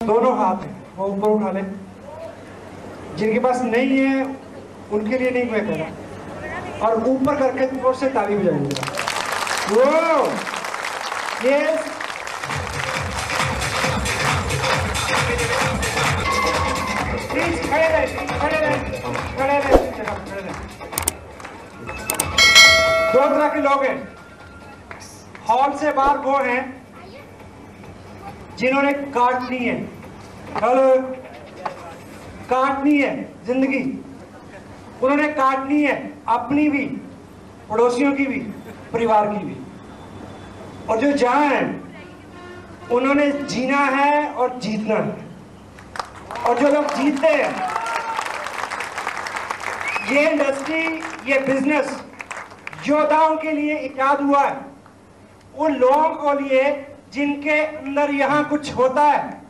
दोनों हाथ हैं वो ऊपर उठा ले। जिनके पास नहीं है, उनके लिए नहीं मैं कह रहा और ऊपर करके ज़ोर से ताली बजाएँगे। वो, ये खड़े दो तरह के लोग हैं। हॉल से बाहर वो हैं जिन्होंने काटनी है। हेलो। काटनी है ज़िंदगी। उन्होंने काटनी है अपनी भी, पड़ोसियों की भी, परिवार की भी। और जो जहाँ है, उन्होंने जीना है और जीतना है। और जो लोग जीतते हैं, ये इंडस्ट्री, ये बिज़नेस, योद्धाओं के लिए इजाद हुआ है। उन लोगों को लिए जिनके अंदर यहाँ कुछ होता है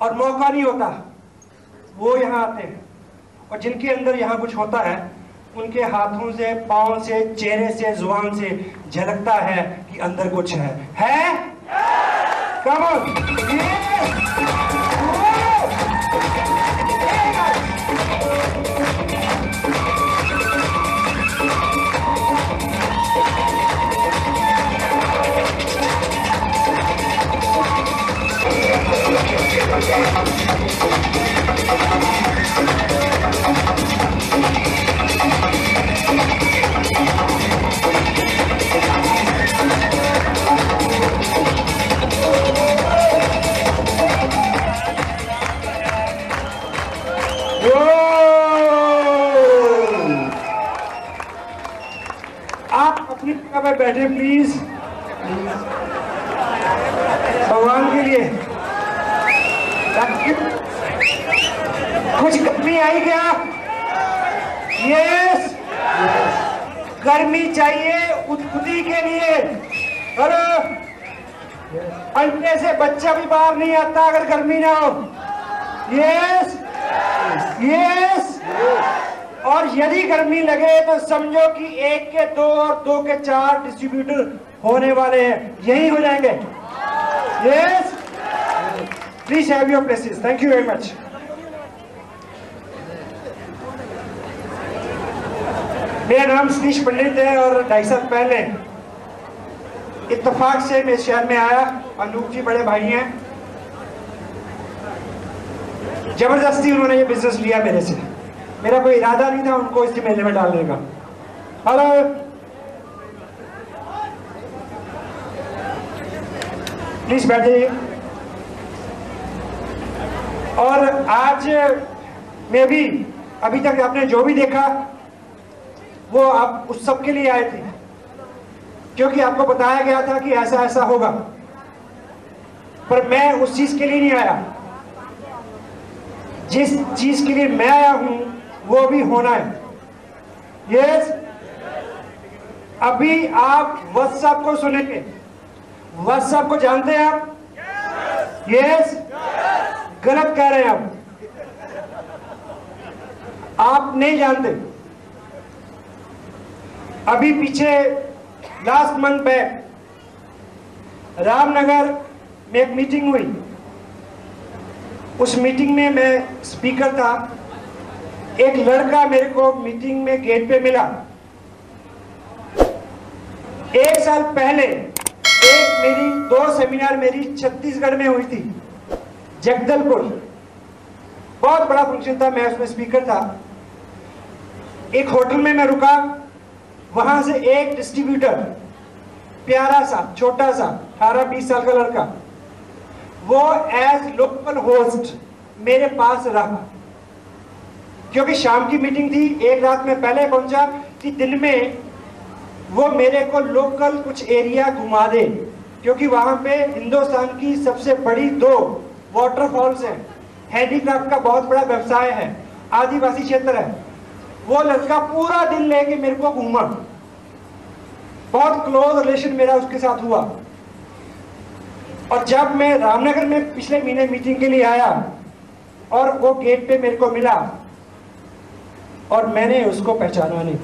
और मौका नहीं होता, वो यहाँ आते हैं। और जिनके अंदर यहाँ कुछ होता है, उनके हाथों से, पाँव से, चेहरे से, ज़ुबान से झलकता है कि अंदर कुछ है। है? आप अपनी जगह पे बैठे प्लीज़ भगवान के लिए कुछ गर्मी आई क्या? यस गर्मी चाहिए उत्पत्ति के लिए। अरे अंडे से बच्चा भी बाहर नहीं आता अगर गर्मी ना हो। यस यस और यदि गर्मी लगे तो समझो कि एक के दो और दो के चार डिस्ट्रीब्यूटर होने वाले हैं। यही हो जाएँगे। Yes please have your places thank you very much मेरा नाम सतीश पंडित है और ढाई साल पहले इत्तेफाक से मैं शहर में आया। अनूप जी बड़े भाई हैं। ज़बरदस्ती उन्होंने ये बिज़नेस लिया मेरे से। मेरा कोई इरादा नहीं था उनको इस मेले में डालने का। हेलो प्लीज़ बैठिए और आज में भी अभी तक आपने जो भी देखा वो आप उस सब के लिए आए थे। क्योंकि आपको बताया गया था कि ऐसा ऐसा होगा। पर मैं उस चीज़ के लिए नहीं आया। जिस चीज़ के लिए मैं आया हूँ, वो भी होना है। यस अभी आप व्हाट्सएप को सुनेंगे। व्हाट्सएप को जानते हैं आप? यस गलत कह रहे हैं आप। आप नहीं जानते। अभी पीछे लास्ट मंथ बैक रामनगर में एक मीटिंग हुई। उस मीटिंग में मैं स्पीकर था। एक लड़का मेरे को मीटिंग में गेट पे मिला। एक साल पहले एक मेरी, दो सेमिनार मेरी छत्तीसगढ़ में हुई थी, जगदलपुर। बहुत बड़ा फ़ंक्शन था, मैं उसमें स्पीकर था। एक होटल में मैं रुका। वहाँ से एक डिस्ट्रीब्यूटर प्यारा सा, छोटा सा, अठारह बीस साल का लड़का, वो एज लोकल होस्ट मेरे पास रहा। क्योंकि शाम की मीटिंग थी, एक रात में पहले पहुँचा कि दिन में वो मेरे को लोकल कुछ एरिया घुमा दे, क्योंकि वहाँ पे हिंदुस्तान की सबसे बड़ी दो वाटरफॉल्स हैं। हैंडीक्राफ्ट का बहुत बड़ा व्यवसाय है, आदिवासी क्षेत्र है। वो लड़का पूरा दिन लेके मेरे को घूमा। बहुत क्लोज रिलेशन मेरा उसके साथ हुआ। और जब मैं रामनगर में पिछले महीने मीटिंग के लिए आया, और वो गेट पे मेरे को मिला, और मैंने उसको पहचाना नहीं।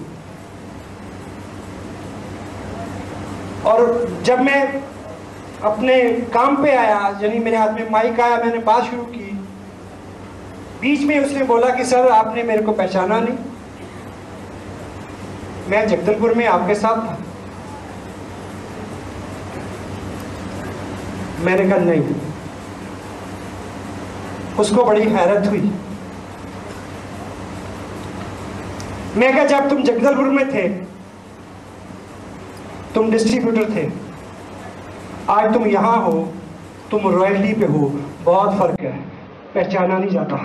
और जब मैं अपने काम पे आया, यानी मेरे हाथ में माइक आया, मैंने बात शुरू की, बीच में उसने बोला कि, सर, आपने मेरे को पहचाना नहीं। मैं जगदलपुर में आपके साथ था। मैंने कहा नहीं। उसको बड़ी हैरत हुई। मैं कहा जब तुम जगदलपुर में थे तुम डिस्ट्रीब्यूटर थे आज तुम यहाँ हो तुम रॉयल्टी पे हो बहुत फ़र्क है पहचाना नहीं जाता।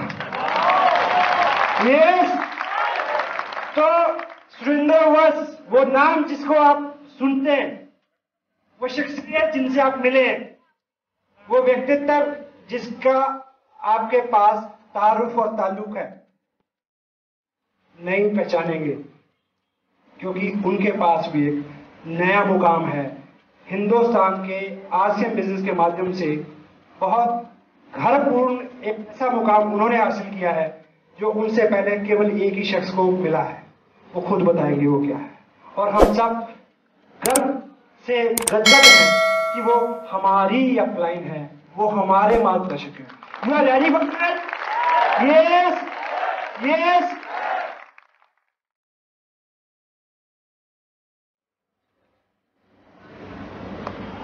यस तो सुरेंद्र वो नाम जिसको आप सुनते हैं, वो शख्सियत जिनसे आप मिले हैं, वो व्यक्तित्व जिसका आपके पास तारुफ और ताल्लुक है, नहीं पहचानेंगे, क्योंकि उनके पास भी एक नया मुकाम है। हिंदुस्तान के आसियन बिज़नेस के माध्यम से बहुत घरपूर्ण एक ऐसा मुकाम उन्होंने हासिल किया है, जो उनसे पहले केवल एक ही शख्स को मिला है। वो खुद बताएँगे वो क्या है। और हम सब गर्व से गदगद हैं कि वो हमारी अपलाइन है, वो हमारे मार्गदर्शक है। You are ready for yes yes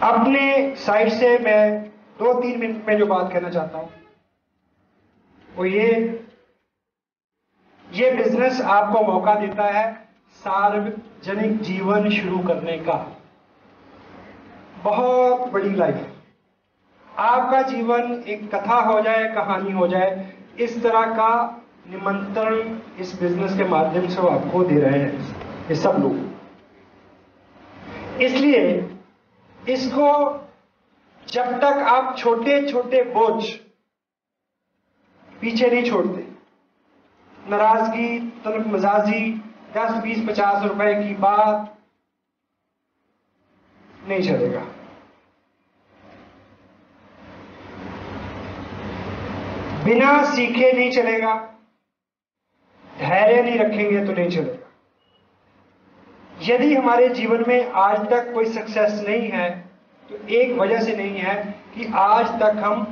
अपने साइड से मैं दो तीन मिनट में जो बात कहना चाहता हूँ, वो ये ये बिज़नेस आपको मौका देता है सार्वजनिक जीवन शुरू करने का। बहुत बड़ी लाइफ आपका जीवन एक कथा हो जाए, कहानी हो जाए, इस तरह का निमंत्रण इस बिज़नेस के माध्यम से वो आपको दे रहे हैं, ये सब लोग। इसलिए इसको जब तक आप छोटे छोटे बोझ पीछे नहीं छोड़ते नाराज़गी तलब मजाजी दस, बीस, पचास रुपए की बात नहीं चलेगा। बिना सीखे नहीं चलेगा, धैर्य नहीं रखेंगे तो नहीं चलेगा। यदि हमारे जीवन में आज तक कोई सक्सेस नहीं है तो एक वजह से नहीं है कि आज तक हम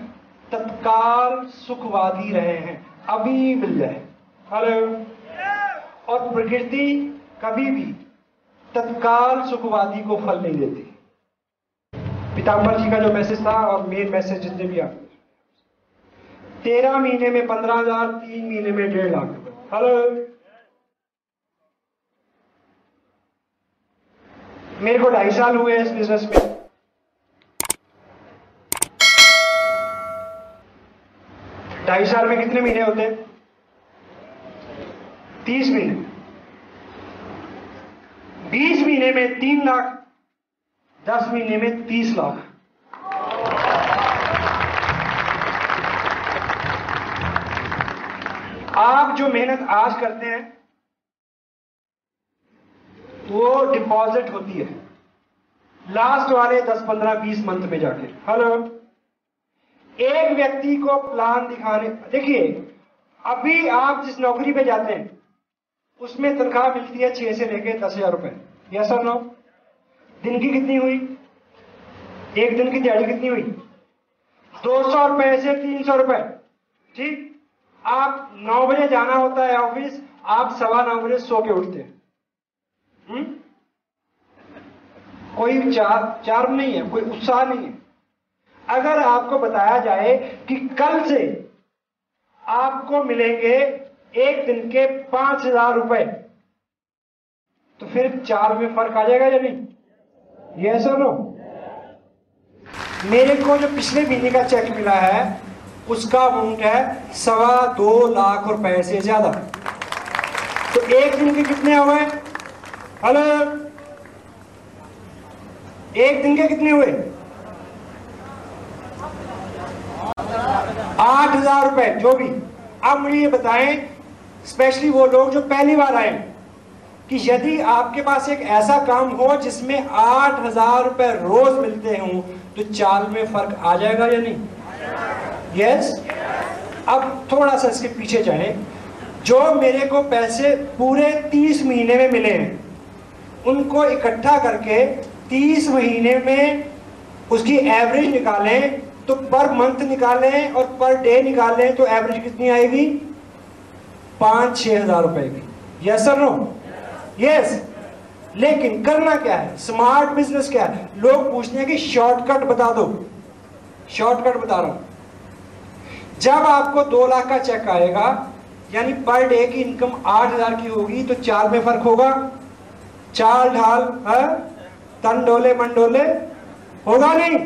तत्काल सुखवादी रहे हैं, अभी मिल जाए हेलो। और प्रकृति कभी भी तत्काल सुखवादी को फल नहीं देती। पिताम्बर जी का जो मैसेज था और मेन मैसेज जितने भी आप तेरह महीने में, पंद्रह हज़ार, तीन महीने में, डेढ़ लाख हेलो। मेरे को ढाई साल हुए इस बिज़नेस में। ढाई साल में कितने महीने होते? हैं तीस महीने। बीस महीने में तीन लाख, दस महीने में तीस लाख। आप जो मेहनत आज करते हैं, वो डिपॉजिट होती है। लास्ट वाले 10 15 20 मंथ में जाके। हेलो? एक व्यक्ति को प्लान दिखाने, देखिए, अभी आप जिस नौकरी पे जाते हैं उसमें तनख्वाह मिलती है छह से लेके दस हज़ार रुपए। यस और नो दिन की कितनी हुई? एक दिन की दिहाड़ी कितनी हुई? दो सौ रुपए से तीन सौ रुपए। ठीक? आप नौ बजे जाना होता है ऑफ़िस, आप सवा नौ बजे सो के उठते हैं। हम्म? कोई चार चार नहीं है, कोई उत्साह नहीं है। अगर आपको बताया जाए कि कल से आपको मिलेंगे एक दिन के पाँच हज़ार रुपए। तो फिर चार में फ़र्क आ जाएगा या नहीं? ये सर नो मेरे को जो पिछले महीने का चेक मिला है, उसका अमाउंट है सवा दो लाख रुपए से ज़्यादा। तो एक दिन के कितने हुए? हेलो एक दिन के कितने हुए? आठ हज़ार रुपए, जो भी। अब मुझे ये बताएँ स्पेशली वो लोग जो पहली बार आए कि यदि आपके पास एक ऐसा काम हो जिसमें आठ हज़ार रुपए रोज मिलते हों तो चाल में फ़र्क आ जाएगा या नहीं? Yes yes? अब थोड़ा सा इसके पीछे जाए। जो मेरे को पैसे पूरे तीस महीने में मिले हैं उनको इकट्ठा करके तीस महीने में उसकी एवरेज निकालें तो पर मंथ निकालें और पर डे निकालें तो एवरेज कितनी आएगी? पाँच छह हज़ार रुपए की। यस सर नो यस लेकिन करना क्या है? स्मार्ट बिज़नेस क्या है? लोग पूछते हैं कि शॉर्टकट बता दो। शॉर्टकट बता रहा हूँ। जब आपको दो लाख का चेक आएगा, यानी पर डे की इनकम आठ हज़ार की होगी तो चार में फ़र्क होगा। चार ढाल, है? तन डोले, मन डोले? होगा नहीं।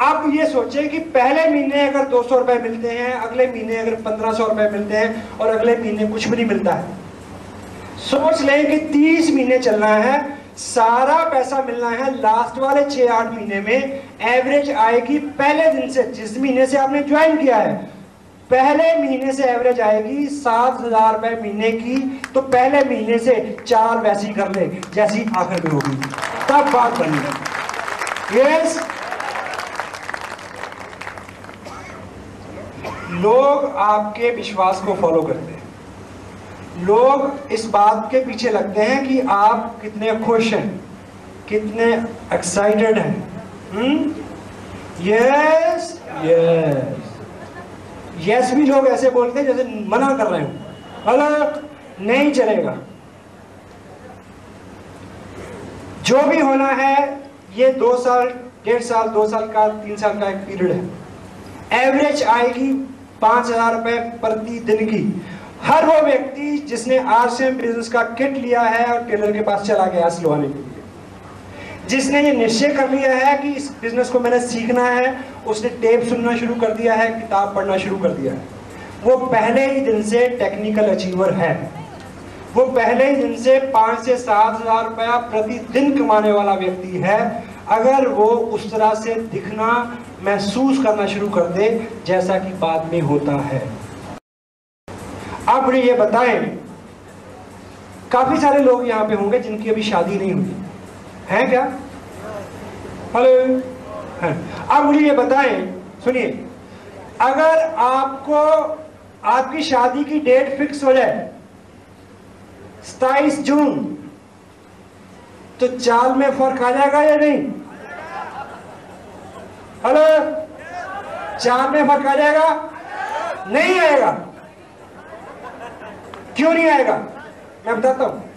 अब ये सोचे कि पहले महीने अगर दो सौ रुपए मिलते हैं, अगले महीने अगर पंद्रह सौ रुपए मिलते हैं और अगले महीने कुछ भी नहीं मिलता है। सोच लें कि तीस महीने चलना है, सारा पैसा मिलना है लास्ट वाले छह आठ महीने में। एवरेज आएगी पहले दिन से, जिस महीने से आपने ज्वाइन किया है, पहले महीने से एवरेज आएगी सात हज़ार रुपए महीने की तो पहले महीने से चार वैसी कर ले, जैसी आखिर में होगी। तब बात बनी यस लोग आपके विश्वास को फॉलो करते हैं। लोग इस बात के पीछे लगते हैं कि आप कितने खुश हैं, कितने एक्साइटेड हैं। यस यस यस भी लोग ऐसे बोलते हैं जैसे मना कर रहे हो। हेलो नहीं चलेगा। जो भी होना है, ये दो साल, डेढ़ साल, दो साल का, तीन साल का एक पीरियड है। एवरेज आएगी पाँच हज़ार रुपए प्रति दिन की। हर वो व्यक्ति जिसने आरसीएम बिज़नेस का किट लिया है और टेलर के पास चला गया सिलवाने के लिए। जिसने ये निश्चय कर लिया है कि इस बिज़नेस को मैंने सीखना है, उसने टेप सुनना शुरू कर दिया है, किताब पढ़ना शुरू कर दिया है। वो पहले ही दिन से टेक्निकल अचीवर है। वो पहले ही दिन से पाँच से सात हज़ार रुपया प्रतिदिन कमाने वाला व्यक्ति है। अगर वो उस तरह से दिखना महसूस करना शुरू कर दे, जैसा कि बाद में होता है। अब मुझे ये बताएँ, काफ़ी सारे लोग यहाँ पे होंगे जिनकी अभी शादी नहीं हुई। है क्या? हेलो? अब मुझे ये बताएँ, सुनिए, अगर आपको, आपकी शादी की डेट फिक्स हो जाए सताइस जून तो चाल में फ़र्क आ जाएगा या नहीं? हेलो? चाल में फ़र्क आ जाएगा? नहीं आएगा। क्यों नहीं आएगा? मैं बताता हूँ।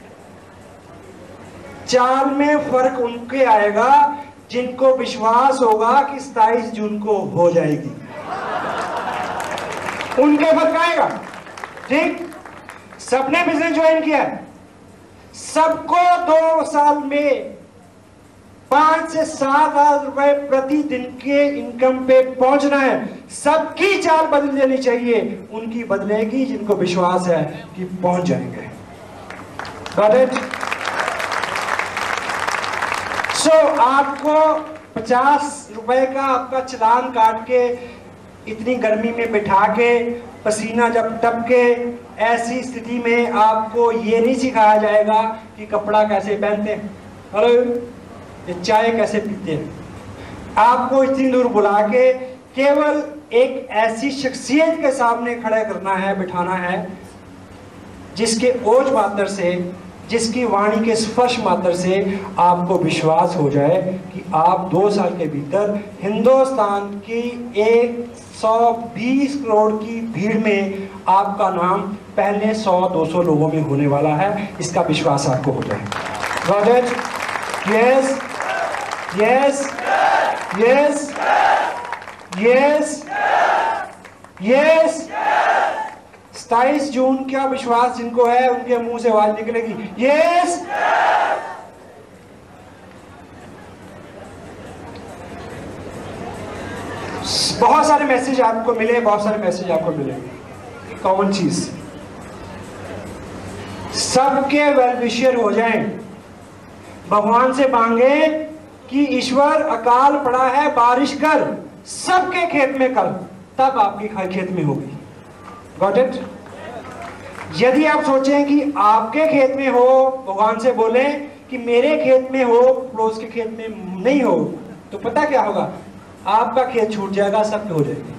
चाल में फ़र्क उनके आएगा, जिनको विश्वास होगा कि सताइस जून को हो जाएगी। उनके फ़र्क आएगा। ठीक? सबने बिज़नेस ज्वाइन किया है। सबको दो साल में पाँच से सात हज़ार रुपए प्रतिदिन के इनकम पे पहुँचना है। सबकी चाल बदल देनी चाहिए। उनकी बदलेगी जिनको विश्वास है कि पहुँच जाएँगे। सो so, आपको पचास रुपए का आपका चलान काट के इतनी गर्मी में बिठा के पसीना जब टपके ऐसी स्थिति में आपको ये नहीं सिखाया जाएगा कि कपड़ा कैसे पहनते हैं। ये चाय कैसे पीते हैं? आपको इतनी दूर बुला के केवल एक ऐसी शख्सियत के सामने खड़े करना है, बिठाना है, जिसके ओज मात्र से, जिसकी वाणी के स्पर्श मात्र से आपको विश्वास हो जाए कि आप दो साल के भीतर हिंदुस्तान की एक 120 करोड़ की भीड़ में आपका नाम पहले 100-200 लोगों में होने वाला है। इसका विश्वास आपको हो जाए। Yes yes yes yes yes सताइस जून का विश्वास जिनको है, उनके मुँह से आवाज़ निकलेगी? यस बहुत सारे मैसेज आपको मिले, बहुत सारे मैसेज आपको मिले। कॉमन चीज़। सबके वेल विशर हो जाएँ। भगवान से मांगे कि ईश्वर अकाल पड़ा है बारिश कर सबके खेत में कर तब आपकी खेत में होगी। गॉट इट यदि आप सोचें कि आपके खेत में हो भगवान से बोले कि मेरे खेत में हो पड़ोस के खेत में नहीं हो तो पता क्या होगा? आपका खेत छूट जाएगा सबके हो जाएगी।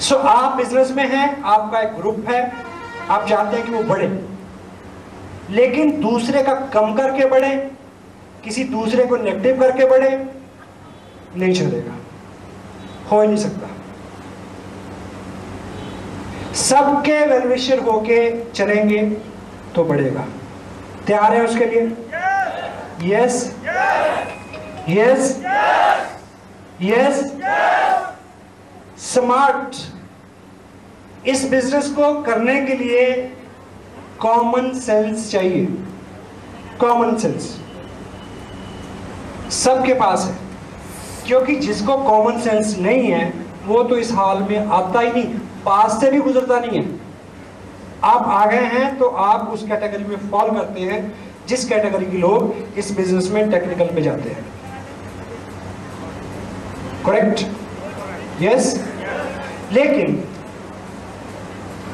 सो so, आप बिज़नेस में हैं आपका एक ग्रुप है आप चाहते हैं कि वो बढ़े लेकिन दूसरे का कम करके बढ़े, किसी दूसरे को नेगेटिव करके बढ़े, नहीं चलेगा। हो ही नहीं सकता। सबके वेलविशर होके चलेंगे तो बढ़ेगा। तैयार है उसके लिए? यस यस यस स्मार्ट इस बिज़नेस को करने के लिए कॉमन सेंस चाहिए। कॉमन सेंस सबके पास है। क्योंकि जिसको कॉमन सेंस नहीं है, वो तो इस हाल में आता ही नहीं। पास से भी गुजरता नहीं है। आप आ गए हैं तो आप उस कैटेगरी में फॉल करते हैं, जिस कैटेगरी के लोग इस बिज़नेस में टेक्निकल पे जाते हैं। Correct yes yes? लेकिन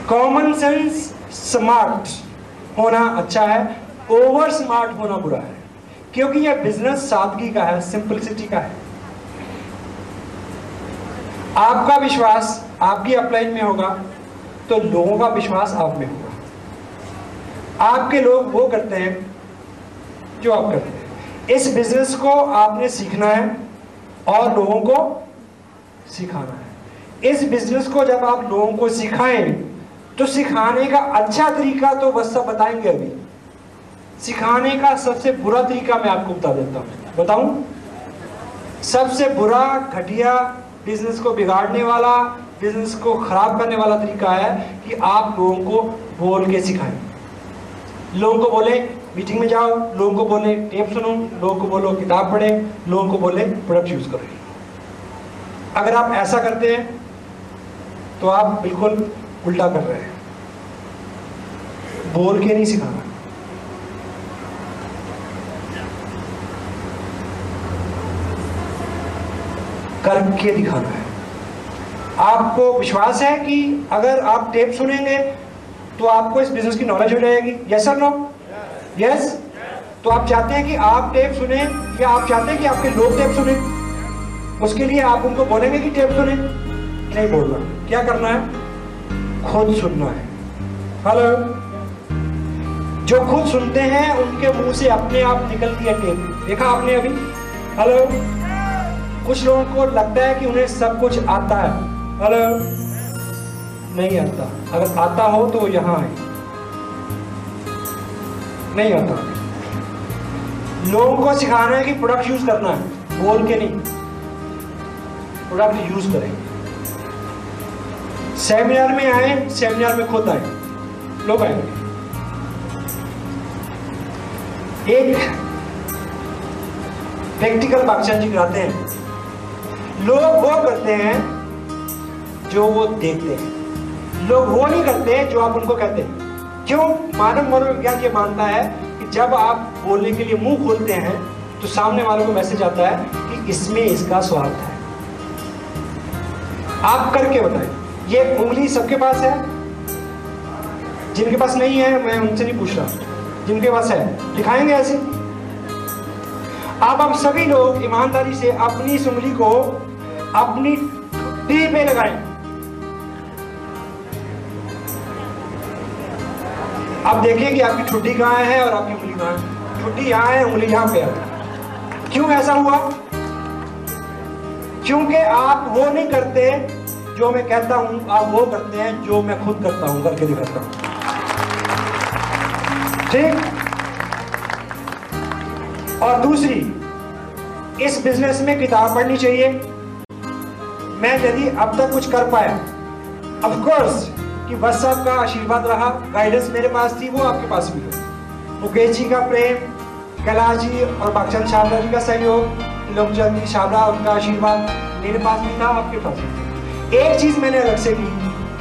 कॉमन सेंस स्मार्ट होना अच्छा है ओवर स्मार्ट होना बुरा है। क्योंकि यह बिज़नेस सादगी का है सिंपलिसिटी का है। आपका विश्वास आपकी अपलाइन में होगा तो लोगों का विश्वास आप में होगा। आपके लोग वो करते हैं जो आप करते हैं। इस बिज़नेस को आपने सीखना है और लोगों को सिखाना है। इस बिज़नेस को जब आप लोगों को सिखाएँ तो सिखाने का अच्छा तरीका तो बस सब बताएँगे अभी। सिखाने का सबसे बुरा तरीका मैं आपको बता देता हूँ। बताऊँ? सबसे बुरा, घटिया बिज़नेस को बिगाड़ने वाला बिज़नेस को खराब करने वाला तरीका है कि आप लोगों को बोल के सिखाएँ। लोगों को बोले मीटिंग में जाओ, लोगों को बोले टेप सुनो, लोगों को बोलो, किताब पढ़े, लोगों को बोले प्रोडक्ट यूज़ करो। अगर आप ऐसा करते हैं तो आप बिल्कुल उल्टा कर रहे हैं। बोल के नहीं सिखाना करके दिखाना है। आपको विश्वास है कि अगर आप टेप सुनेंगे तो आपको इस बिज़नेस की नॉलेज हो जाएगी? यस सर नो यस तो आप चाहते हैं कि आप टेप सुने, या आप चाहते हैं कि आपके लोग टेप सुने? उसके लिए आप उनको बोलेंगे कि टेप सुने। नहीं बोलना। क्या करना है? खुद सुनना है। हेलो जो खुद सुनते हैं, उनके मुँह से अपने आप निकलती है टेप। देखा आपने अभी? हेलो कुछ लोगों को लगता है कि उन्हें सब कुछ आता है। हेलो नहीं आता। अगर आता हो तो यहाँ आए नहीं आता। लोगों को सिखाना है कि प्रोडक्ट यूज़ करना है। बोल के नहीं। प्रोडक्ट यूज़ करें। सेमिनार में आए, सेमिनार में खुद आए। लोग आएँगे एक प्रैक्टिकल पाकिस्तान जी कराते हैं। लोग वो करते हैं जो वो देखते हैं। लोग वो नहीं करते जो आप उनको कहते हैं। क्यों? मानव मनोविज्ञान ये मानता है कि जब आप बोलने के लिए मुँह खोलते हैं तो सामने वालों को मैसेज आता है कि इसमें इसका स्वार्थ है। आप करके बताएँ। ये उंगली सबके पास है? जिनके पास नहीं है, मैं उनसे नहीं पूछ रहा। जिनके पास है, दिखाएँगे ऐसे? आप अब सभी लोग ईमानदारी से अपनी इस उंगली को अपनी टी पे लगाएँ। अब देखिए कि आपकी ठुड्डी कहाँ है और आपकी उंगली कहाँ है। ठुड्डी यहाँ है, उंगली यहाँ पे है। क्यों ऐसा हुआ? क्योंकि आप वो नहीं करते जो मैं कहता हूँ, आप वो करते हैं जो मैं खुद करता हूँ, करके दिखाता हूँ। ठीक? और दूसरी, इस बिज़नेस में किताब पढ़नी चाहिए। मैं यदि अब तक कुछ कर पाया ऑफ़ कोर्स कि बस साहब का आशीर्वाद रहा गाइडेंस मेरे पास थी, वो आपके पास भी है। मुकेश जी का प्रेम, कैलाश जी और बागचंद शाबरा जी का सहयोग लोकचंद जी शाबरा उनका आशीर्वाद मेरे पास भी था, आपके पास भी था। एक चीज़ मैंने अलग से की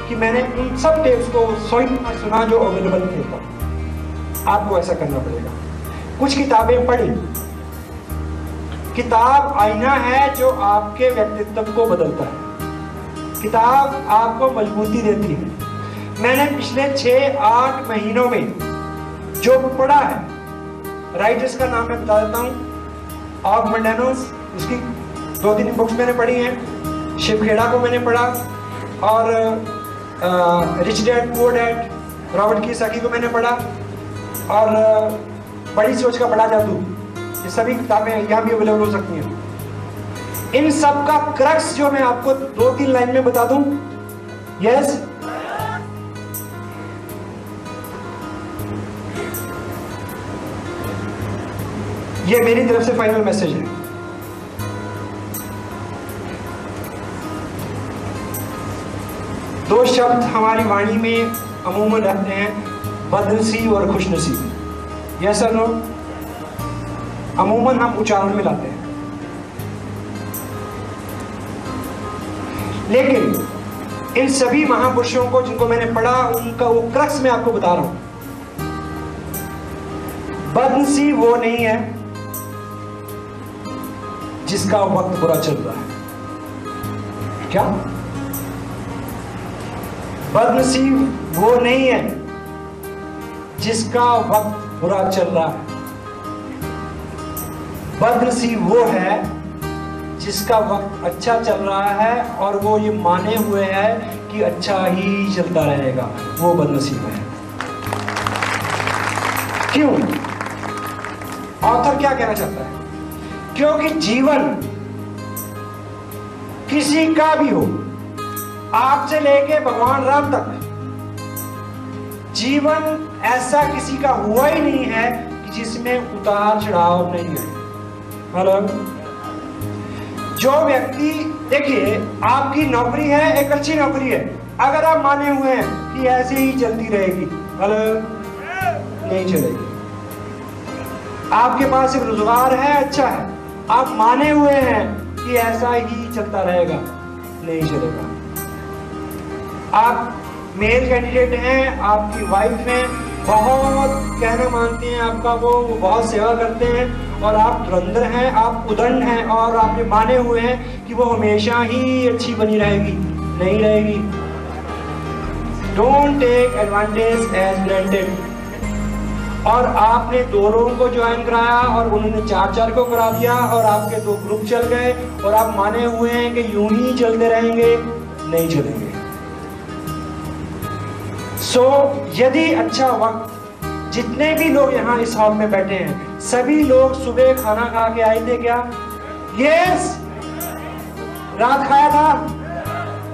कि मैंने उन सब टेप्स को सौ सुना जो अवेलेबल थे। तब आपको ऐसा करना पड़ेगा। कुछ किताबें पढ़ी। किताब आईना है जो आपके व्यक्तित्व को बदलता है। किताब आपको मजबूती देती है। मैंने पिछले छह आठ महीनों में जो पढ़ा है राइटर्स का नाम मैं बता देता हूँ। ऑफ़ मंडेनोस उसकी दो तीन बुक्स मैंने पढ़ी हैं। शिवखेड़ा को मैंने पढ़ा और rich dad, poor dad, Robert की सखी को मैंने पढ़ा और बड़ी सोच का बड़ा जादू। ये सभी किताबें यहाँ भी अवेलेबल हो सकती हैं। इन सब का क्रक्स जो मैं आपको दो तीन लाइन में बता दूँ यस ये मेरी तरफ़ से फाइनल मैसेज है। शब्द हमारी वाणी में अमूमन रहते हैं, बदनसीब और खुशनसीब। यह सर नो अमूमन हम उच्चारण में लाते हैं। लेकिन इन सभी महापुरुषों को जिनको मैंने पढ़ा, उनका वो क्रक्स मैं आपको बता रहा हूँ। बदनसीब वो नहीं है जिसका वक्त बुरा चल रहा है। क्या? बदनसीब वो नहीं है जिसका वक्त बुरा चल रहा है। बदनसीब वो है जिसका वक्त अच्छा चल रहा है और वो ये माने हुए है कि अच्छा ही चलता रहेगा। वो बदनसीब है। क्यों? ऑथर क्या कहना चाहता है? क्योंकि जीवन किसी का भी हो आपसे लेके भगवान राम तक। जीवन ऐसा किसी का हुआ ही नहीं है कि जिसमें उतार चढ़ाव नहीं है। हेलो? जो व्यक्ति, देखिए, आपकी नौकरी है, एक अच्छी नौकरी है। अगर आप माने हुए हैं कि ऐसे ही चलती रहेगी। हेलो? नहीं चलेगी। आपके पास एक रोज़गार है अच्छा है। आप माने हुए हैं कि ऐसा ही चलता रहेगा। नहीं चलेगा। आप मेल कैंडिडेट हैं आपकी वाइफ हैं बहुत कहना मानते हैं आपका वो, वो बहुत सेवा करते हैं और आप धुरंधर हैं आप उदंड हैं और आपने माने हुए हैं कि वो हमेशा ही अच्छी बनी रहेगी नहीं रहेगी। Don't take advantage as granted और आपने दो लोगों को ज्वाइन कराया और उन्होंने चार चार को करा दिया और आपके दो ग्रुप चल गए और आप माने हुए हैं कि यूँ ही चलते रहेंगे नहीं चलेंगे। सो so, यदि अच्छा वक्त जितने भी लोग यहाँ इस हॉल में बैठे हैं सभी लोग सुबह खाना खा के आए थे क्या? यस रात खाया था?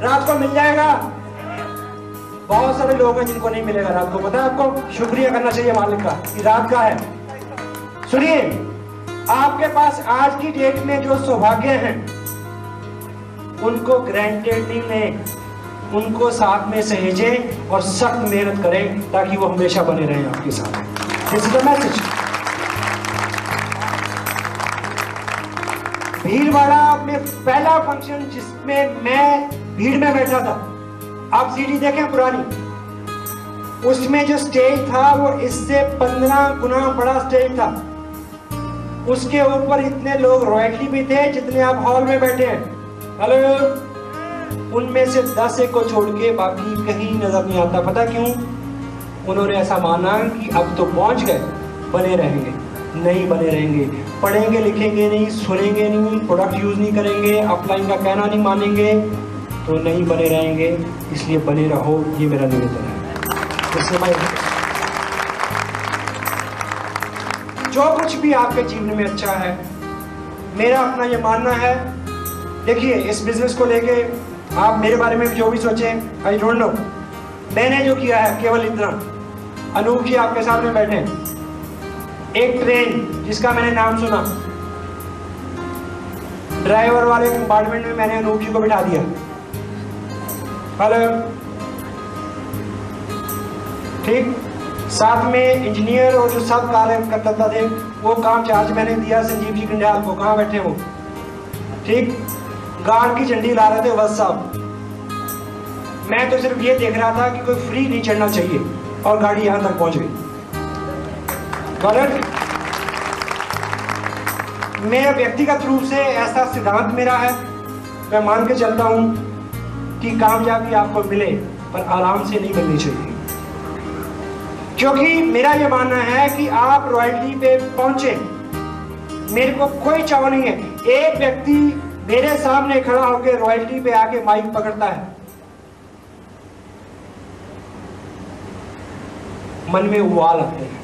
रात को मिल जाएगा? बहुत सारे लोग हैं जिनको नहीं मिलेगा रात को। पता है आपको? शुक्रिया करना चाहिए मालिक का कि रात का है। सुनिए आपके पास आज की डेट में जो सौभाग्य हैं उनको ग्रांटेड नहीं उनको साथ में सहेजे और सख्त मेहनत करें ताकि वो हमेशा बने रहें आपके साथ। दिस में पहला फ़ंक्शन जिसमें मैं भीड़ में बैठा था। आप सीढ़ी देखें पुरानी। उसमें जो स्टेज था, वो इससे पंद्रह गुना बड़ा स्टेज था। उसके ऊपर इतने लोग रॉयल्टी भी थे जितने आप हॉल में बैठे हैं। हेलो उनमें से दस एक को छोड़ के बाकी कहीं नज़र नहीं आता। पता क्यों? उन्होंने ऐसा माना कि अब तो पहुँच गए, बने रहेंगे। नहीं बने रहेंगे। पढ़ेंगे, लिखेंगे नहीं, सुनेंगे नहीं प्रोडक्ट यूज़ नहीं करेंगे अपलाइन का कहना नहीं मानेंगे तो नहीं बने रहेंगे। इसलिए बने रहो, ये मेरा निवेदन है। जो कुछ भी आपके जीवन में अच्छा है, मेरा अपना ये मानना है। देखिए, इस बिज़नेस को लेके आप मेरे बारे में जो भी सोचें आई डोंट नो मैंने जो किया है, केवल इतना। अनूप जी आपके सामने बैठे। एक ट्रेन जिसका मैंने नाम सुना। ड्राइवर वाले कंपार्टमेंट में मैंने अनूप जी को बिठा दिया। हेलो ठीक? साथ में इंजीनियर और जो सब कार्य करता थे, वो काम चार्ज मैंने दिया। संजीव जी कंडियाल को कहाँ बैठे वो ठीक? गार्ड की झंडी ला रहे थे, वह साहब मैं तो सिर्फ़ ये देख रहा था कि कोई फ्री नहीं चढ़ना चाहिए, और गाड़ी यहाँ तक पहुँच गई। मैं व्यक्तिगत रूप से ऐसा सिद्धांत मेरा है। मैं मान के चलता हूँ कि कामयाबी आपको मिले, पर आराम से नहीं मिलनी चाहिए। क्योंकि मेरा यह मानना है कि आप रॉयल्टी पे पहुँचे। मेरे को कोई चाव नहीं है। एक व्यक्ति मेरे सामने खड़ा होकर रॉयल्टी पे आके माइक पकड़ता है। मन में उबाल आते हैं।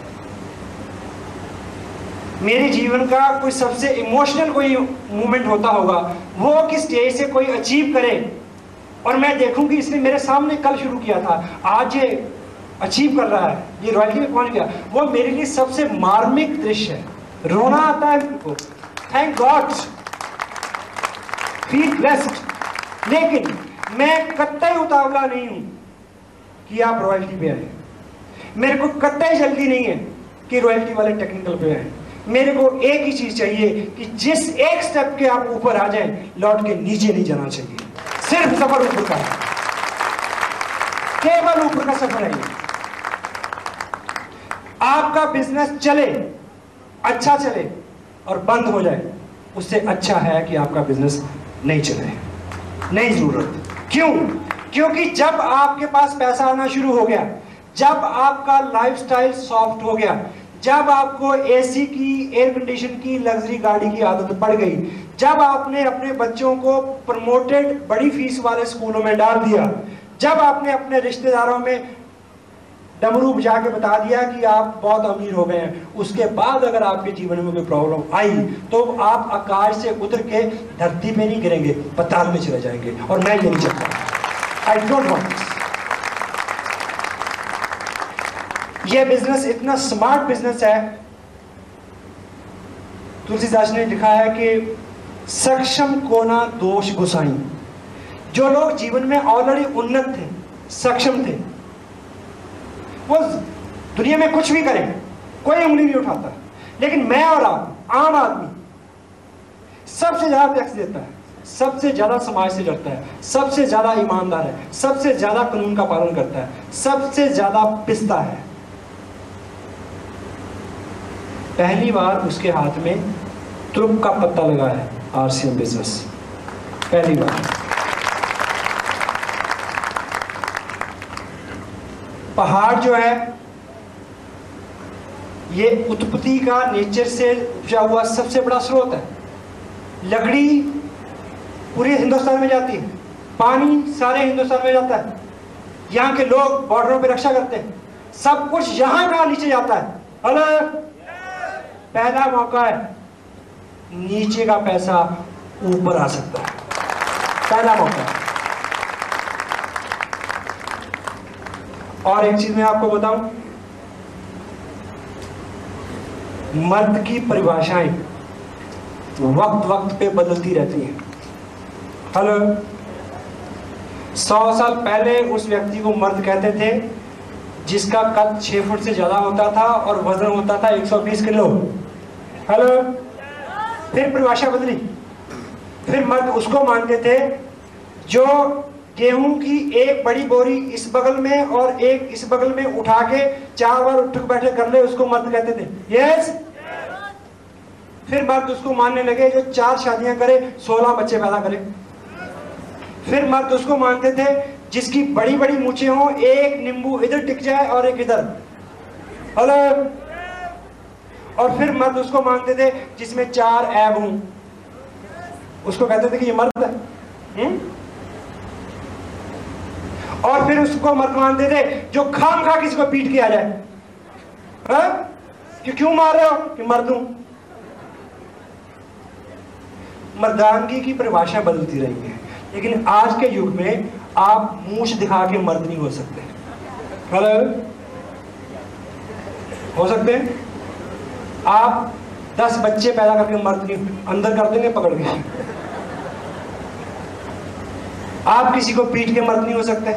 मेरे जीवन का कोई सबसे इमोशनल कोई मोमेंट होता होगा, वो कि स्टेज से कोई अचीव करे? और मैं देखूँ कि इसने मेरे सामने कल शुरू किया था, आज ये अचीव कर रहा है। ये रॉयल्टी में पहुँच गया? वो मेरे लिए सबसे मार्मिक दृश्य है। रोना आता है थैंक गॉड फील ब्लेस्ड लेकिन मैं कतई उतावला नहीं हूँ कि आप रॉयल्टी पे आए मेरे को कतई जल्दी नहीं है कि रॉयल्टी वाले टेक्निकल पे आए मेरे को एक ही चीज़ चाहिए कि जिस एक स्टेप के आप ऊपर आ जाएँ, लौट के नीचे नहीं जाना चाहिए। सिर्फ़ सफ़र ऊपर का केवल ऊपर का सफ़र है आपका बिज़नेस चले अच्छा चले और बंद हो जाए, उससे अच्छा है कि आपका बिज़नेस नहीं चले। नहीं ज़रूरत। क्यों? क्योंकि जब आपके पास पैसा आना शुरू हो गया, जब आपका लाइफस्टाइल सॉफ्ट हो गया, जब आपको एसी की एयर कंडीशन की लग्जरी गाड़ी की आदत पड़ गई, जब आपने अपने बच्चों को प्रमोटेड बड़ी फ़ीस वाले स्कूलों में डाल दिया, जब आपने अपने रिश्तेदारों में डमरू बजा के बता दिया कि आप बहुत अमीर हो गए हैं। उसके बाद अगर आपके जीवन में कोई प्रॉब्लम आई तो आप आकाश से उतर के धरती पे नहीं गिरेंगे, पताल में चले जाएँगे। और मैं ये नहीं चाहता आई डोंट वॉन्ट ये बिज़नेस इतना स्मार्ट बिज़नेस है। तुलसीदास ने लिखा है कि सक्षम कोना दोष गुसाई। जो लोग जीवन में ऑलरेडी उन्नत थे, सक्षम थे वो दुनिया में कुछ भी करें कोई उंगली नहीं उठाता। लेकिन मैं और आप, आम आदमी, सबसे ज़्यादा टैक्स देता है, सबसे ज़्यादा समाज से लड़ता है, सबसे ज़्यादा ईमानदार है, सबसे ज़्यादा कानून का पालन करता है, सबसे ज़्यादा पिसता है। पहली बार उसके हाथ में त्रुप का पत्ता लगा है, आरसीएम बिज़नेस। पहली बार। पहाड़ जो है, ये उत्पत्ति का नेचर से उपजा हुआ सबसे बड़ा स्रोत है। लकड़ी पूरे हिंदुस्तान में जाती है। पानी सारे हिंदुस्तान में जाता है। यहाँ के लोग बॉर्डरों पे रक्षा करते हैं। सब कुछ यहाँ का नीचे जाता है। हेलो? पहला मौका है, नीचे का पैसा ऊपर आ सकता है। पहला मौका और एक चीज़ मैं आपको बताऊँ। मर्द की परिभाषाएँ वक्त वक्त पे बदलती रहती हैं। हेलो? सौ साल पहले उस व्यक्ति को मर्द कहते थे, जिसका कद छह फुट से ज़्यादा होता था और वज़न होता था 120 किलो। हेलो? फिर परिभाषा बदली। फिर मर्द उसको मानते थे, जो गेहूँ की एक बड़ी बोरी इस बगल में और एक इस बगल में उठा के चार बार उठ बैठे कर ले, उसको मर्द कहते थे। यस फिर मर्द उसको मानने लगे, जो चार शादियाँ करे, सोलह बच्चे पैदा करे। फिर मर्द उसको मानते थे, जिसकी बड़ी बड़ी मूछे हो, एक नींबू इधर टिक जाए और एक इधर। हेलो? और फिर मर्द उसको मानते थे, जिसमें चार ऐब हूँ। उसको कहते थे कि ये मर्द है। हुँ? और फिर उसको मर्द दे दे, जो खाम खा किसी को पीट के आ जाए। हा? कि क्यों मार रहे हो? कि मर्द हूँ मर्दानगी की परिभाषा बदलती रही है। लेकिन आज के युग में आप मूछ दिखा के मर्द नहीं हो सकते। हेलो? हो सकते हैं? आप दस बच्चे पैदा करके मर्द के अंदर कर देंगे, पकड़ के। आप किसी को पीट के मर्द नहीं हो सकते।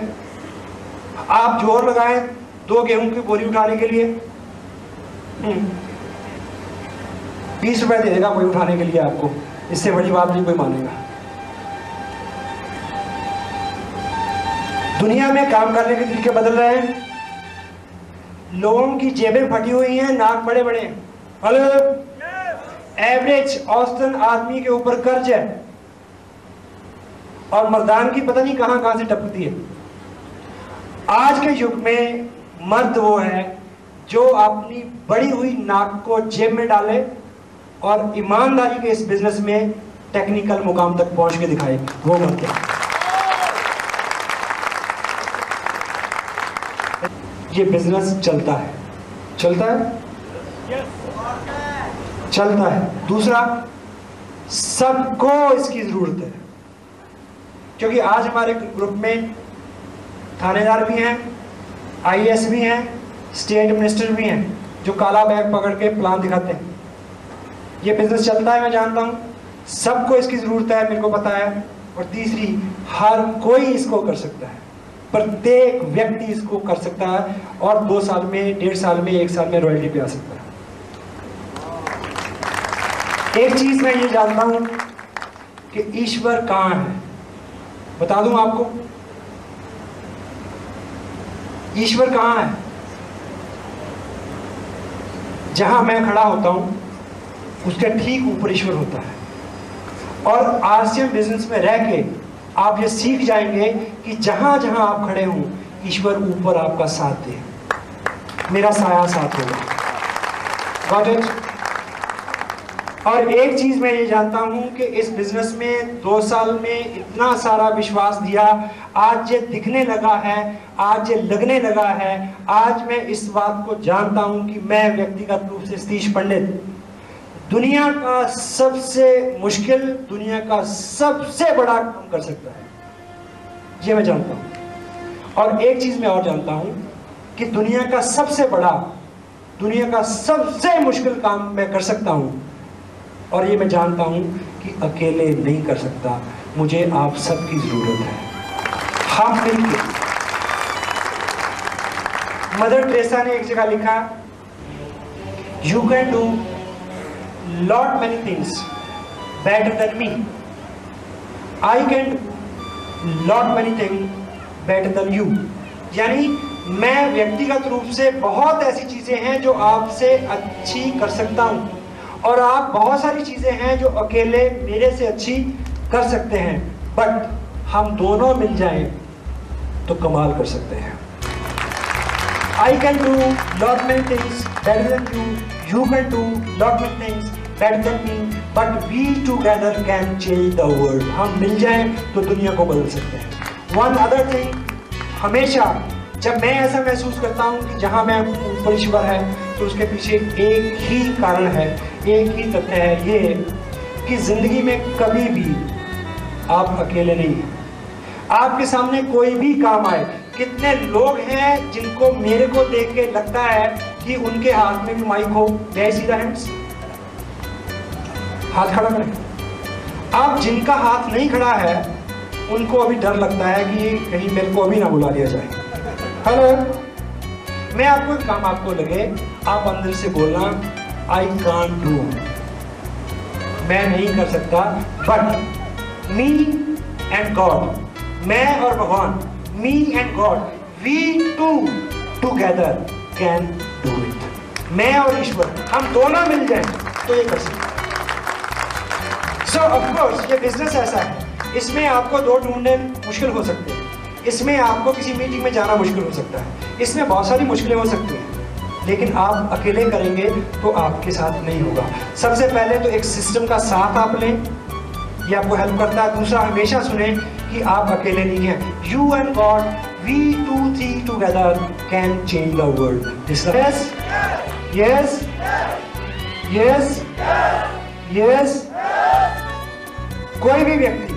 आप ज़ोर लगाएँ दो गेहूँ की बोरी उठाने के लिए। बीस रुपए दे देगा कोई उठाने के लिए आपको। इससे बड़ी बात नहीं, कोई मानेगा। दुनिया में काम करने के तरीके बदल रहे हैं। लोगों की जेबें फटी हुई हैं, नाक बड़े बड़े हेलो। एवरेज औसतन आदमी के ऊपर कर्ज है। और मर्दान की पता नहीं कहाँ कहाँ से टपकती है। आज के युग में मर्द वो है जो अपनी बड़ी हुई नाक को जेब में डाले और ईमानदारी के इस बिज़नेस में टेक्निकल मुकाम तक पहुँच के दिखाए। वो मर्द है ये बिज़नेस चलता है। चलता है? चलता है। दूसरा, सबको इसकी ज़रूरत है। क्योंकि आज हमारे ग्रुप में थानेदार भी हैं आईएएस भी हैं स्टेट मिनिस्टर भी हैं, जो काला बैग पकड़ के प्लान दिखाते हैं। ये बिज़नेस चलता है, मैं जानता हूँ। सबको इसकी ज़रूरत है, मेरे को पता है। और तीसरी, हर कोई इसको कर सकता है। प्रत्येक व्यक्ति इसको कर सकता है और दो साल में, डेढ़ साल में, एक साल में रॉयल्टी पे आ सकता है। एक चीज़ मैं ये जानता हूँ कि ईश्वर कहाँ है? बता दूँ आपको। ईश्वर कहाँ है? जहाँ मैं खड़ा होता हूँ, उसके ठीक ऊपर ईश्वर होता है। और आरसीएम बिज़नेस में रह के आप ये सीख जाएँगे कि जहाँ जहाँ आप खड़े हो, ईश्वर ऊपर आपका साथ दे। मेरा साया साथ होगा। Got it? और एक चीज़ मैं ये जानता हूँ कि इस बिज़नेस में दो साल में इतना सारा विश्वास दिया, आज ये दिखने लगा है, आज ये लगने लगा है, आज मैं इस बात को जानता हूँ कि मैं व्यक्तिगत रूप से सतीश पंडित। दुनिया का सबसे मुश्किल, दुनिया का सबसे बड़ा काम कर सकता है। ये मैं जानता हूँ। और एक चीज़ मैं और जानता हूँ कि दुनिया का सबसे बड़ा, दुनिया का सबसे मुश्किल काम मैं कर सकता हूँ। और ये मैं जानता हूँ कि अकेले नहीं कर सकता। मुझे आप सबकी ज़रूरत है। हम मिलकर मदर ट्रेसा ने एक जगह लिखा you can do lot many things better than me. I can lot many thing better than you यानी मैं व्यक्तिगत रूप से बहुत ऐसी चीज़ें हैं जो आपसे अच्छी कर सकता हूँ। और आप बहुत सारी चीज़ें हैं जो अकेले मेरे से अच्छी कर सकते हैं बट हम दोनों मिल जाएँ तो कमाल कर सकते हैं। I can do lot many things better than you you can do lot many things better than me, but we together can change the world हम मिल जाएँ तो दुनिया को बदल सकते हैं। वन अदर थिंग हमेशा जब मैं ऐसा महसूस करता हूँ कि जहाँ मैं ऊपर ईश्वर है तो उसके पीछे एक ही कारण है। एक ही तथ्य है ये कि ज़िंदगी में कभी भी आप अकेले नहीं हैं। आपके सामने कोई भी काम आए, कितने लोग हैं जिनको मेरे को देख के लगता है कि उनके हाथ में भी माइक हो। सी सीधा हैंड्स हाथ खड़ा करें। अब जिनका हाथ नहीं खड़ा है, उनको अभी डर लगता है कि कहीं मेरे को अभी ना बुला लिया जाए। हेलो मैं आपको काम आपको लगे, आप अंदर से बोलना आई कान डू मैं नहीं कर सकता बट मी एंड गॉड मैं और भगवान me and God we two together can do it मैं और ईश्वर, हम दोनों मिल जाए तो ये कर सकते सो ऑफकोर्स ये बिज़नेस ऐसा है। इसमें आपको दो ढूँढने मुश्किल हो सकते हैं। इसमें आपको किसी मीटिंग में जाना मुश्किल हो सकता है। इसमें बहुत सारी मुश्किलें हो सकती हैं। लेकिन आप अकेले करेंगे तो आपके साथ नहीं होगा। सबसे पहले तो एक सिस्टम का साथ आप लें, ये आपको हेल्प करता है। दूसरा, हमेशा सुने कि आप अकेले नहीं हैं। You and God we two three together can change the world yes yes yes yes कोई भी व्यक्ति,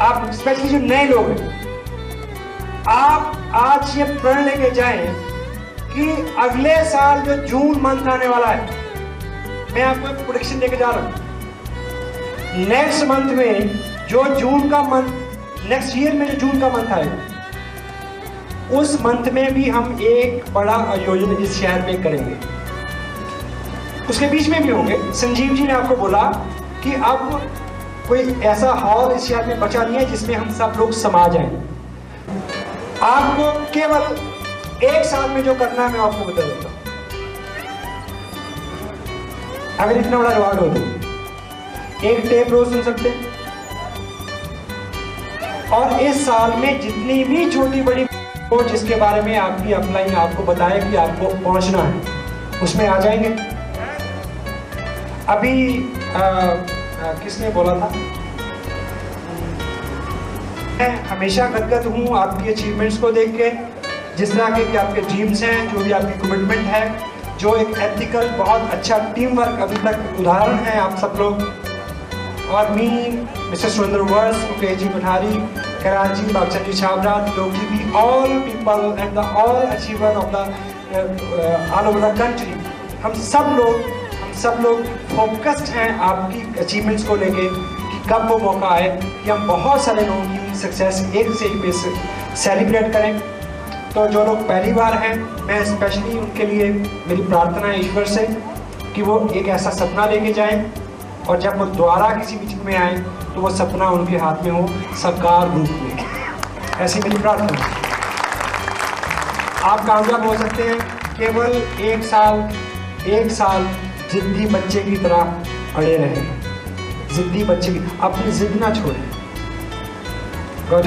आप स्पेशली जो नए लोग हैं, आप आज ये प्रण लेके जाएँ कि अगले साल जो जून मंथ आने वाला है, मैं आपको एक प्रोडिक्शन लेके जा रहा हूँ। नेक्स्ट मंथ में जो जून का मंथ नेक्स्ट ईयर में जो जून का मंथ आए, उस मंथ में भी हम एक बड़ा आयोजन इस शहर में करेंगे। उसके बीच में भी होंगे। संजीव जी ने आपको बोला कि अब कोई ऐसा हॉल इस शहर में बचा नहीं है जिसमें हम सब लोग समा जाए। आपको केवल एक साल में जो करना है मैं आपको बता देता हूँ। अगर इतना बड़ा रिवार्ड हो तो। एक टेप रोज सुन सकते और इस साल में जितनी भी छोटी बड़ी हो जिसके बारे में आपकी अपलाइन आपको बताए कि आपको पहुँचना है उसमें आ जाएँगे। अभी आ, आ, किसने बोला था? मैं हमेशा गदगद हूँ आपकी अचीवमेंट्स को देख के। जिस तरह के आपके ड्रीम्स हैं, जो भी आपकी कमिटमेंट है, जो एक एथिकल बहुत अच्छा टीम वर्क अभी तक उदाहरण है आप सब लोग। और मी मिस्टर सुरेंद्र वर्स मुकेश जी कोठारी कराची बागचंद जी छाबरा लोगी भी all people and the all achiever of the all over the country हम सब लोग, हम सब लोग फोकस्ड हैं आपकी अचीवमेंट्स को लेके कि कब वो मौका आए कि हम बहुत सारे लोगों की सक्सेस एक से एक पे सेलिब्रेट करें। तो जो लोग पहली बार हैं, मैं स्पेशली उनके लिए मेरी प्रार्थना है ईश्वर से कि वो एक ऐसा सपना लेके जाए और जब वो दोबारा किसी मीटिंग में आए तो वो सपना उनके हाथ में हो साकार रूप में। ऐसी मेरी प्रार्थना आप कामयाब हो सकते हैं, केवल एक साल एक साल जिद्दी बच्चे की तरह अड़े रहें। जिद्दी बच्चे की अपनी जिद ना छोड़ें। Got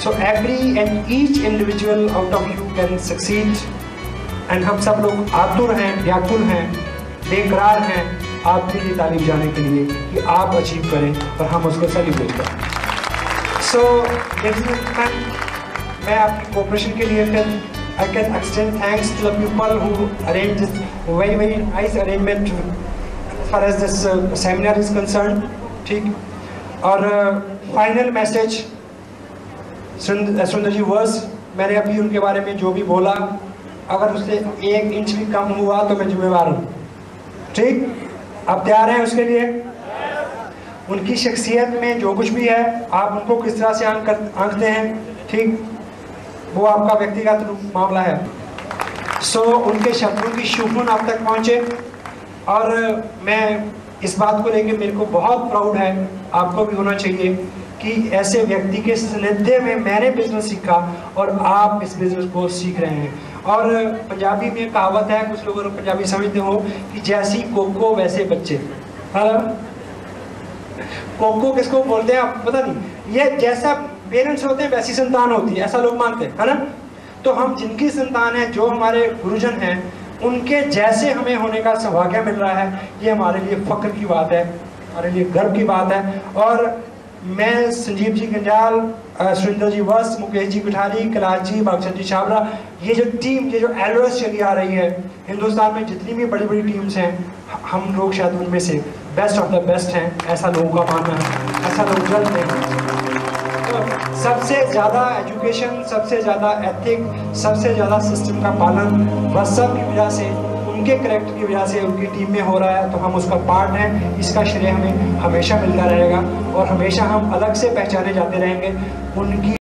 it? Every and each individual out of you can succeed and हम सब लोग आतुर हैं व्याकुल हैं बेकरार हैं आपके लिए तालीम जाने के लिए कि आप अचीव करें और हम उसको सेलिब्रेट करें। सो मैं आपकी कोऑपरेशन के लिए फिर I can extend thanks to the people who arrange this very very nice arrangement as this uh, seminar is concerned. ठीक? और फाइनल मैसेज सुंदर जी वर्स मैंने अभी उनके बारे में जो भी बोला, अगर उससे एक इंच भी कम हुआ तो मैं जिम्मेवार हूँ। ठीक? आप तैयार हैं उसके लिए? उनकी शख्सियत में जो कुछ भी है, आप उनको किस तरह से आंक आंकते हैं? ठीक? वो आपका व्यक्तिगत मामला है। सो उनके शब्दों की शुभन आप तक पहुँचे। और, मैं इस बात को लेकर मेरे को बहुत प्राउड है। आपको भी होना चाहिए। कि ऐसे व्यक्ति के सानिध्य में मैंने बिज़नेस सीखा और आप इस बिज़नेस को सीख रहे हैं। और पंजाबी में कहावत है, कुछ लोगों पंजाबी समझते हो, कि जैसी कोको वैसे बच्चे। हाँ कोको किसको बोलते हैं आप? पता नहीं। ये जैसा पेरेंट्स होते हैं, वैसी संतान होती है, ऐसा लोग मानते हैं। है ना तो हम जिनकी संतान है, जो हमारे गुरुजन हैं, उनके जैसे हमें होने का सौभाग्य मिल रहा है। ये हमारे लिए फख्र की बात है, हमारे लिए गर्व की बात है। और मैं संजीव जी गंजाल सुरेंद्र जी वस मुकेश जी कुठारी, कैलाश जी, बागचंद जी छाबरा ये जो टीम ये जो एलोस चली आ रही है, हिंदुस्तान में जितनी भी बड़ी बड़ी टीम्स हैं, हम लोग शायद उनमें से बेस्ट ऑफ़ द बेस्ट हैं, ऐसा लोगों का मानना है, ऐसा लोग जल्द हैं। तो सबसे ज़्यादा एजुकेशन सबसे ज़्यादा एथिक सबसे ज़्यादा सिस्टम का पालन बस सब की वजह से उनके करेक्टर की वजह से उनकी टीम में हो रहा है तो हम उसका पार्ट हैं। इसका श्रेय हमें हमेशा मिलता रहेगा और हमेशा हम अलग से पहचाने जाते रहेंगे। उनकी